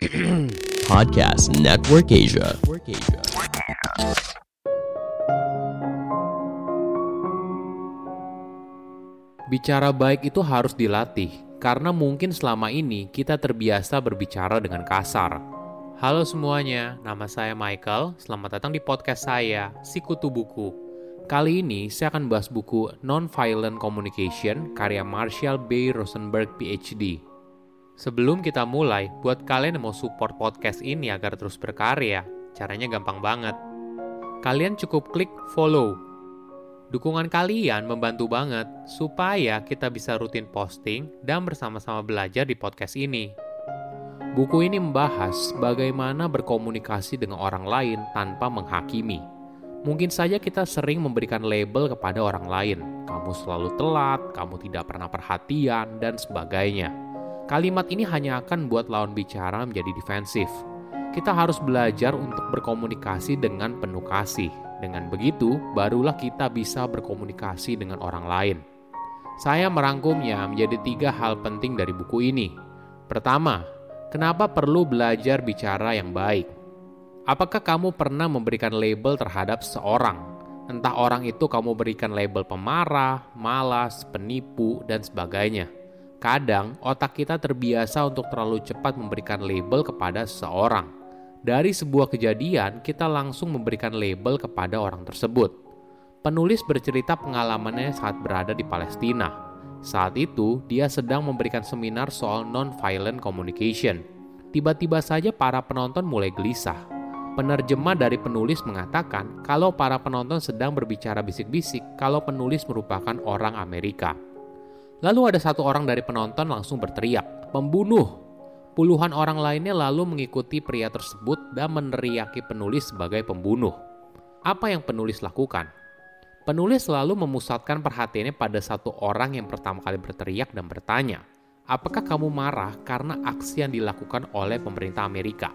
Podcast Network Asia. Bicara baik itu harus dilatih, karena mungkin selama ini kita terbiasa berbicara dengan kasar. Halo semuanya, nama saya Michael. Selamat datang di podcast saya, Sikutu Buku. Kali ini saya akan bahas buku Non-Violent Communication karya Marshall B. Rosenberg PhD. Sebelum kita mulai, buat kalian yang mau support podcast ini agar terus berkarya, caranya gampang banget. Kalian cukup klik follow Dukungan kalian membantu banget supaya kita bisa rutin posting dan bersama-sama belajar di podcast ini. Buku ini membahas bagaimana berkomunikasi dengan orang lain tanpa menghakimi. Mungkin saja kita sering memberikan label kepada orang lain. Kamu selalu telat, kamu tidak pernah perhatian, dan sebagainya. Kalimat ini hanya akan buat lawan bicara menjadi defensif. Kita harus belajar untuk berkomunikasi dengan penuh kasih dengan begitu, barulah kita bisa berkomunikasi dengan orang lain. Saya merangkumnya menjadi tiga hal penting dari buku ini. Pertama, kenapa perlu belajar bicara yang baik? Apakah kamu pernah memberikan label terhadap seorang? Entah orang itu kamu berikan label pemarah, malas, penipu, dan sebagainya. Kadang otak kita terbiasa untuk terlalu cepat memberikan label kepada seseorang dari sebuah kejadian, kita langsung memberikan label kepada orang tersebut. Penulis bercerita pengalamannya saat berada di Palestina. Saat itu, dia sedang memberikan seminar soal non-violent communication. Tiba-tiba saja para penonton mulai gelisah. Penerjemah dari penulis mengatakan kalau para penonton sedang berbicara bisik-bisik kalau penulis merupakan orang Amerika. Lalu ada satu orang dari penonton langsung berteriak, "Pembunuh! Puluhan orang lainnya lalu mengikuti pria tersebut dan meneriaki penulis sebagai pembunuh. Apa yang penulis lakukan? Penulis selalu memusatkan perhatiannya pada satu orang yang pertama kali berteriak dan bertanya, "Apakah kamu marah karena aksi yang dilakukan oleh pemerintah Amerika?"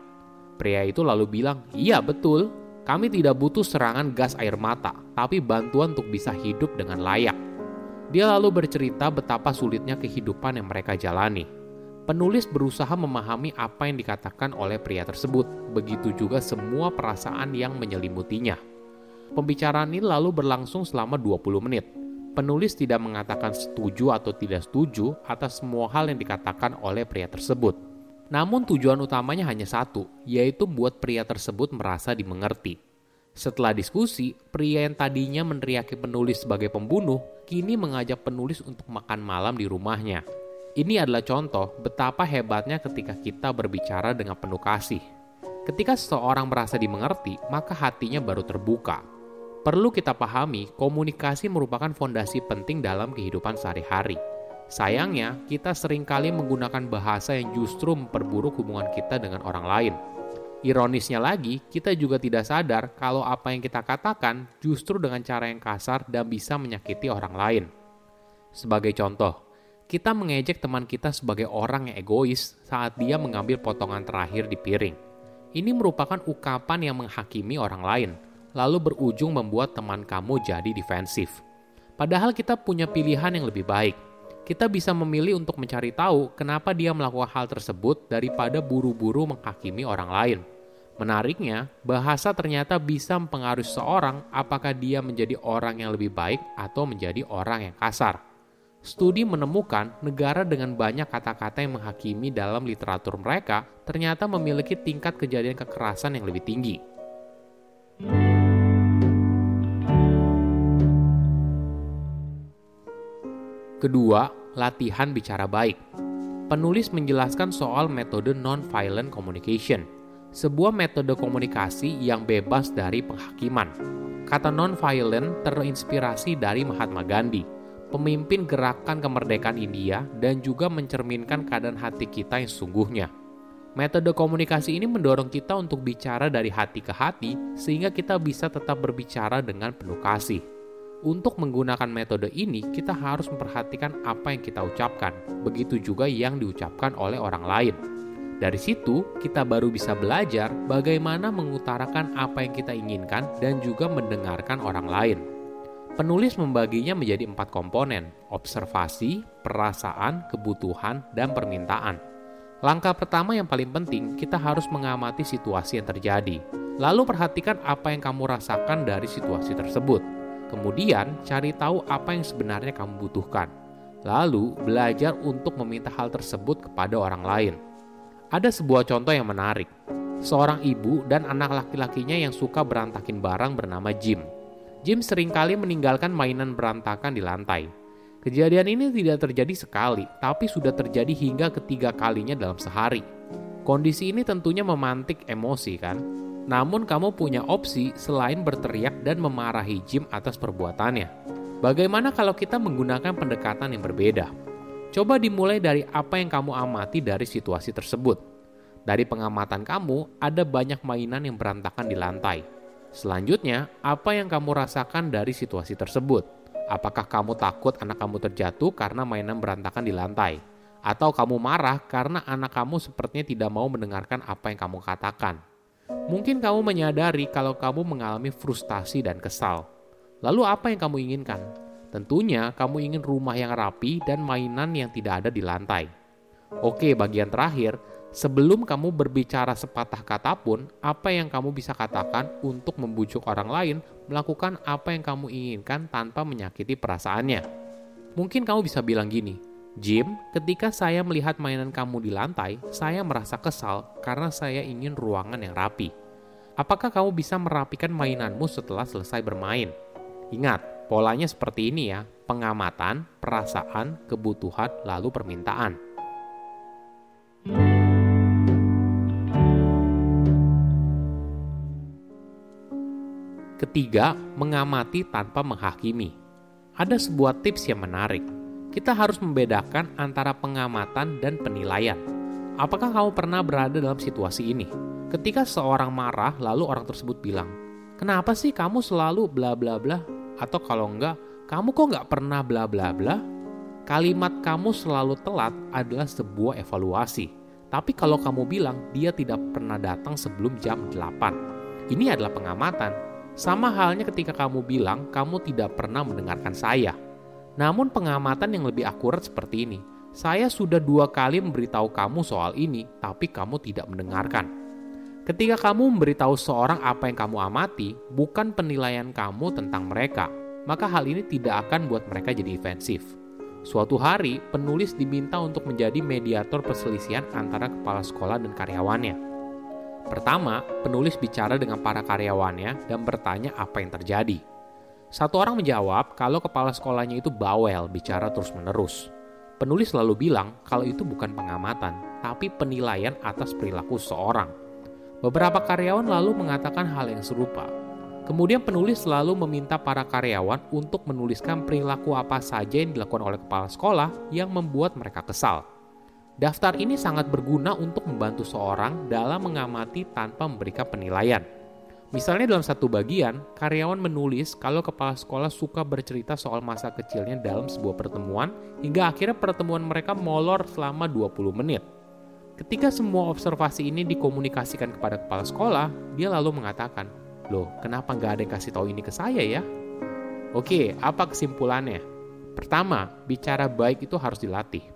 Pria itu lalu bilang, "Iya, betul. Kami tidak butuh serangan gas air mata, tapi bantuan untuk bisa hidup dengan layak." Dia lalu bercerita betapa sulitnya kehidupan yang mereka jalani Penulis berusaha memahami apa yang dikatakan oleh pria tersebut, begitu juga semua perasaan yang menyelimutinya. Pembicaraan ini lalu berlangsung selama 20 menit. Penulis tidak mengatakan setuju atau tidak setuju atas semua hal yang dikatakan oleh pria tersebut. Namun tujuan utamanya hanya satu, yaitu buat pria tersebut merasa dimengerti. Setelah diskusi, pria yang tadinya meneriaki penulis sebagai pembunuh, kini mengajak penulis untuk makan malam di rumahnya. Ini adalah contoh betapa hebatnya ketika kita berbicara dengan penuh kasih. Ketika seseorang merasa dimengerti, maka hatinya baru terbuka. Perlu kita pahami, komunikasi merupakan fondasi penting dalam kehidupan sehari-hari. Sayangnya, kita sering kali menggunakan bahasa yang justru memperburuk hubungan kita dengan orang lain. Ironisnya lagi, kita juga tidak sadar kalau apa yang kita katakan justru dengan cara yang kasar dan bisa menyakiti orang lain. Sebagai contoh, kita mengejek teman kita sebagai orang yang egois saat dia mengambil potongan terakhir di piring. Ini merupakan ungkapan yang menghakimi orang lain, lalu berujung membuat teman kamu jadi defensif. Padahal kita punya pilihan yang lebih baik. Kita bisa memilih untuk mencari tahu kenapa dia melakukan hal tersebut daripada buru-buru menghakimi orang lain. Menariknya, bahasa ternyata bisa mempengaruhi seorang apakah dia menjadi orang yang lebih baik atau menjadi orang yang kasar. Studi menemukan negara dengan banyak kata-kata yang menghakimi dalam literatur mereka ternyata memiliki tingkat kejadian kekerasan yang lebih tinggi. Kedua, latihan bicara baik. Penulis menjelaskan soal metode non-violent communication, sebuah metode komunikasi yang bebas dari penghakiman. Kata non-violent terinspirasi dari Mahatma Gandhi, pemimpin gerakan kemerdekaan India dan juga mencerminkan keadaan hati kita yang sungguhnya. Metode komunikasi ini mendorong kita untuk bicara dari hati ke hati sehingga kita bisa tetap berbicara dengan penuh kasih. Untuk menggunakan metode ini, kita harus memperhatikan apa yang kita ucapkan, begitu juga yang diucapkan oleh orang lain. Dari situ, kita baru bisa belajar bagaimana mengutarakan apa yang kita inginkan dan juga mendengarkan orang lain. Penulis membaginya menjadi empat komponen, observasi, perasaan, kebutuhan, dan permintaan. Langkah pertama yang paling penting, kita harus mengamati situasi yang terjadi. Lalu perhatikan apa yang kamu rasakan dari situasi tersebut. Kemudian, cari tahu apa yang sebenarnya kamu butuhkan. Lalu, belajar untuk meminta hal tersebut kepada orang lain. Ada sebuah contoh yang menarik. Seorang ibu dan anak laki-lakinya yang suka berantakin barang bernama Jim. Jim sering kali meninggalkan mainan berantakan di lantai. Kejadian ini tidak terjadi sekali, tapi sudah terjadi hingga ketiga kalinya dalam sehari. Kondisi ini tentunya memantik emosi kan? Namun kamu punya opsi selain berteriak dan memarahi Jim atas perbuatannya. Bagaimana kalau kita menggunakan pendekatan yang berbeda? Coba dimulai dari apa yang kamu amati dari situasi tersebut. Dari pengamatan kamu, ada banyak mainan yang berantakan di lantai. Selanjutnya, apa yang kamu rasakan dari situasi tersebut? Apakah kamu takut anak kamu terjatuh karena mainan berantakan di lantai? Atau kamu marah karena anak kamu sepertinya tidak mau mendengarkan apa yang kamu katakan? Mungkin kamu menyadari kalau kamu mengalami frustasi dan kesal. Lalu apa yang kamu inginkan? Tentunya kamu ingin rumah yang rapi dan mainan yang tidak ada di lantai. Oke, bagian terakhir, Sebelum kamu berbicara sepatah kata pun, apa yang kamu bisa katakan untuk membujuk orang lain melakukan apa yang kamu inginkan tanpa menyakiti perasaannya. Mungkin kamu bisa bilang gini, Jim, ketika saya melihat mainan kamu di lantai, saya merasa kesal karena saya ingin ruangan yang rapi. Apakah kamu bisa merapikan mainanmu setelah selesai bermain? Ingat, polanya seperti ini ya, pengamatan, perasaan, kebutuhan, lalu permintaan. Ketiga, mengamati tanpa menghakimi. Ada sebuah tips yang menarik. Kita harus membedakan antara pengamatan dan penilaian. Apakah kamu pernah berada dalam situasi ini? Ketika seorang marah, lalu orang tersebut bilang, "Kenapa sih kamu selalu bla bla bla?" Atau kalau enggak, "Kamu kok nggak pernah bla bla bla?" Kalimat "kamu selalu telat" adalah sebuah evaluasi. Tapi kalau kamu bilang dia tidak pernah datang sebelum jam 8, ini adalah pengamatan sama halnya ketika kamu bilang kamu tidak pernah mendengarkan saya. Namun pengamatan yang lebih akurat seperti ini. Saya sudah dua kali memberitahu kamu soal ini, tapi kamu tidak mendengarkan. Ketika kamu memberitahu seorang apa yang kamu amati, bukan penilaian kamu tentang mereka, maka hal ini tidak akan buat mereka jadi defensif. Suatu hari, penulis diminta untuk menjadi mediator perselisihan antara kepala sekolah dan karyawannya. Pertama, penulis bicara dengan para karyawannya dan bertanya apa yang terjadi. Satu orang menjawab kalau kepala sekolahnya itu bawel bicara terus-menerus. Penulis selalu bilang kalau itu bukan pengamatan, tapi penilaian atas perilaku seorang. Beberapa karyawan lalu mengatakan hal yang serupa. Kemudian penulis selalu meminta para karyawan untuk menuliskan perilaku apa saja yang dilakukan oleh kepala sekolah yang membuat mereka kesal. Daftar ini sangat berguna untuk membantu seorang dalam mengamati tanpa memberikan penilaian. Misalnya dalam satu bagian, karyawan menulis kalau kepala sekolah suka bercerita soal masa kecilnya dalam sebuah pertemuan hingga akhirnya pertemuan mereka molor selama 20 menit. Ketika semua observasi ini dikomunikasikan kepada kepala sekolah, dia lalu mengatakan, Loh, kenapa nggak ada yang kasih tahu ini ke saya ya? Oke, apa kesimpulannya? Pertama, bicara baik itu harus dilatih.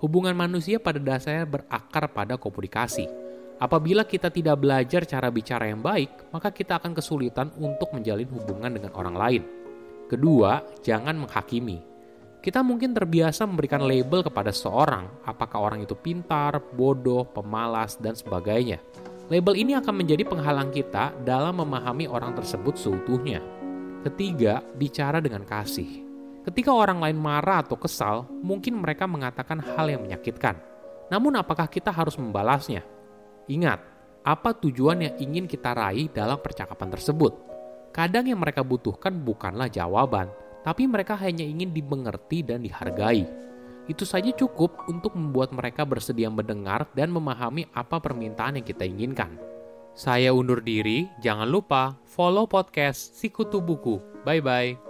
Hubungan manusia pada dasarnya berakar pada komunikasi. Apabila kita tidak belajar cara bicara yang baik, maka kita akan kesulitan untuk menjalin hubungan dengan orang lain. Kedua, jangan menghakimi. Kita mungkin terbiasa memberikan label kepada seorang, apakah orang itu pintar, bodoh, pemalas, dan sebagainya. Label ini akan menjadi penghalang kita dalam memahami orang tersebut seutuhnya. Ketiga, bicara dengan kasih. Ketika orang lain marah atau kesal, mungkin mereka mengatakan hal yang menyakitkan. Namun, apakah kita harus membalasnya? Ingat, apa tujuan yang ingin kita raih dalam percakapan tersebut? Kadang yang mereka butuhkan bukanlah jawaban, tapi mereka hanya ingin dimengerti dan dihargai. Itu saja cukup untuk membuat mereka bersedia mendengar dan memahami apa permintaan yang kita inginkan. Saya undur diri, jangan lupa follow podcast Sikutu Buku. Bye-bye.